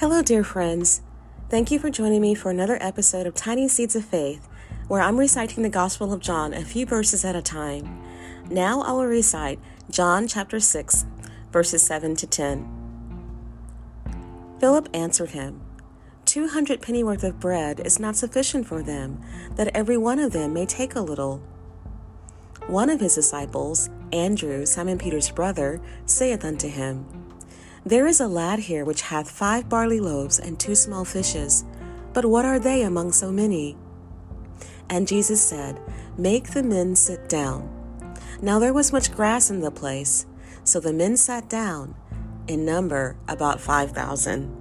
Hello, dear friends. Thank you for joining me for another episode of Tiny Seeds of Faith, where I'm reciting the Gospel of John a few verses at a time. Now I will recite John chapter 6, verses 7 to 10. Philip answered him, Two hundred pennyworth of bread is not sufficient for them, that every one of them may take a little. One of his disciples, Andrew, Simon Peter's brother, saith unto him, There is a lad here which hath five barley loaves and two small fishes, but what are they among so many? And Jesus said, Make the men sit down. Now there was much grass in the place, so the men sat down, in number about five thousand.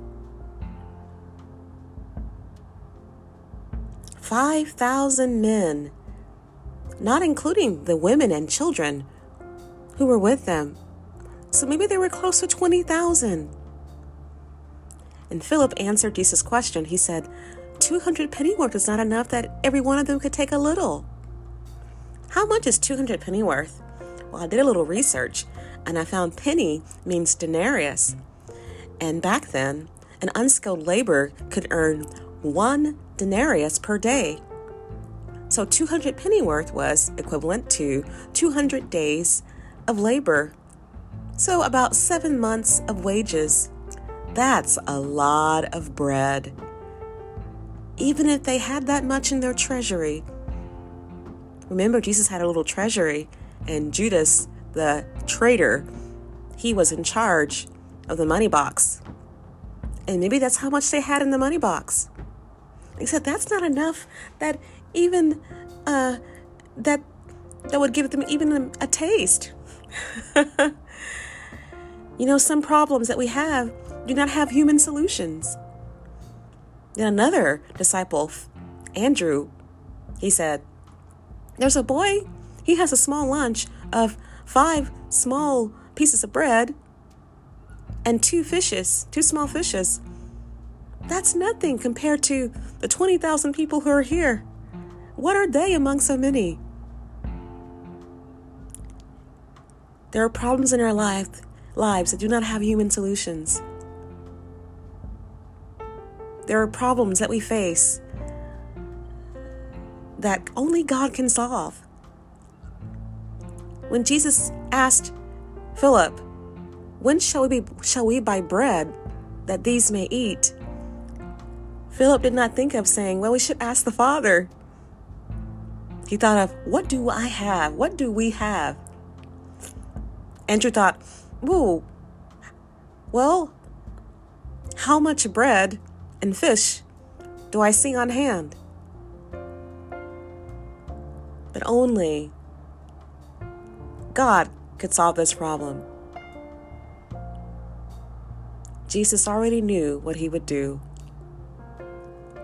Five thousand men not including the women and children who were with them. So maybe they were close to 20,000. And Philip answered Jesus' question. He said, 200 pennyworth is not enough that every one of them could take a little. How much is 200 pennyworth? Well, I did a little research and I found penny means denarius. And back then, an unskilled laborer could earn one denarius per day. So 200 pennyworth was equivalent to 200 days of labor. So about seven months of wages. That's a lot of bread. Even if they had that much in their treasury. Remember, Jesus had a little treasury, and Judas, the traitor, he was in charge of the money box. And maybe that's how much they had in the money box. He said that's not enough that even uh, that that would give them even a, a taste. you know, some problems that we have do not have human solutions. Then another disciple, Andrew, he said, There's a boy, he has a small lunch of five small pieces of bread and two fishes, two small fishes. That's nothing compared to the 20,000 people who are here. What are they among so many? There are problems in our life, lives that do not have human solutions. There are problems that we face that only God can solve. When Jesus asked Philip, When shall we, be, shall we buy bread that these may eat? Philip did not think of saying, Well, we should ask the Father. He thought of, what do I have? What do we have? Andrew thought, ooh, well, how much bread and fish do I see on hand? But only God could solve this problem. Jesus already knew what he would do.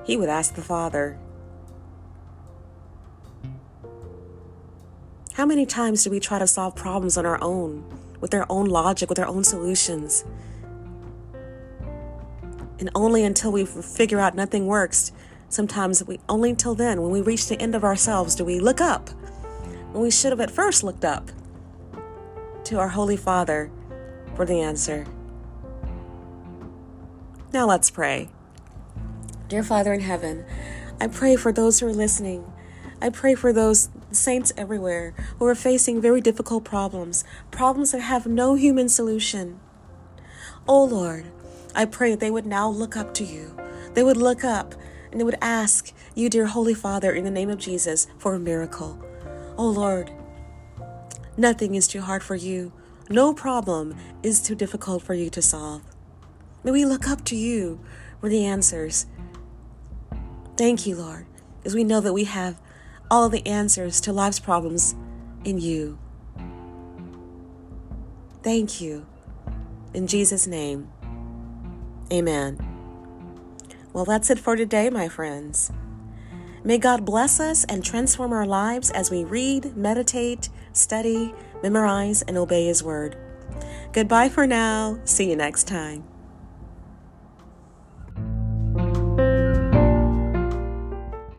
He would ask the Father How many times do we try to solve problems on our own, with our own logic, with our own solutions? And only until we figure out nothing works, sometimes we only until then, when we reach the end of ourselves, do we look up when we should have at first looked up to our Holy Father for the answer. Now let's pray. Dear Father in heaven, I pray for those who are listening I pray for those saints everywhere who are facing very difficult problems, problems that have no human solution. Oh Lord, I pray that they would now look up to you. They would look up and they would ask you, dear Holy Father, in the name of Jesus, for a miracle. Oh Lord, nothing is too hard for you. No problem is too difficult for you to solve. May we look up to you for the answers. Thank you, Lord, as we know that we have all the answers to life's problems in you. Thank you. In Jesus' name, amen. Well, that's it for today, my friends. May God bless us and transform our lives as we read, meditate, study, memorize, and obey His Word. Goodbye for now. See you next time.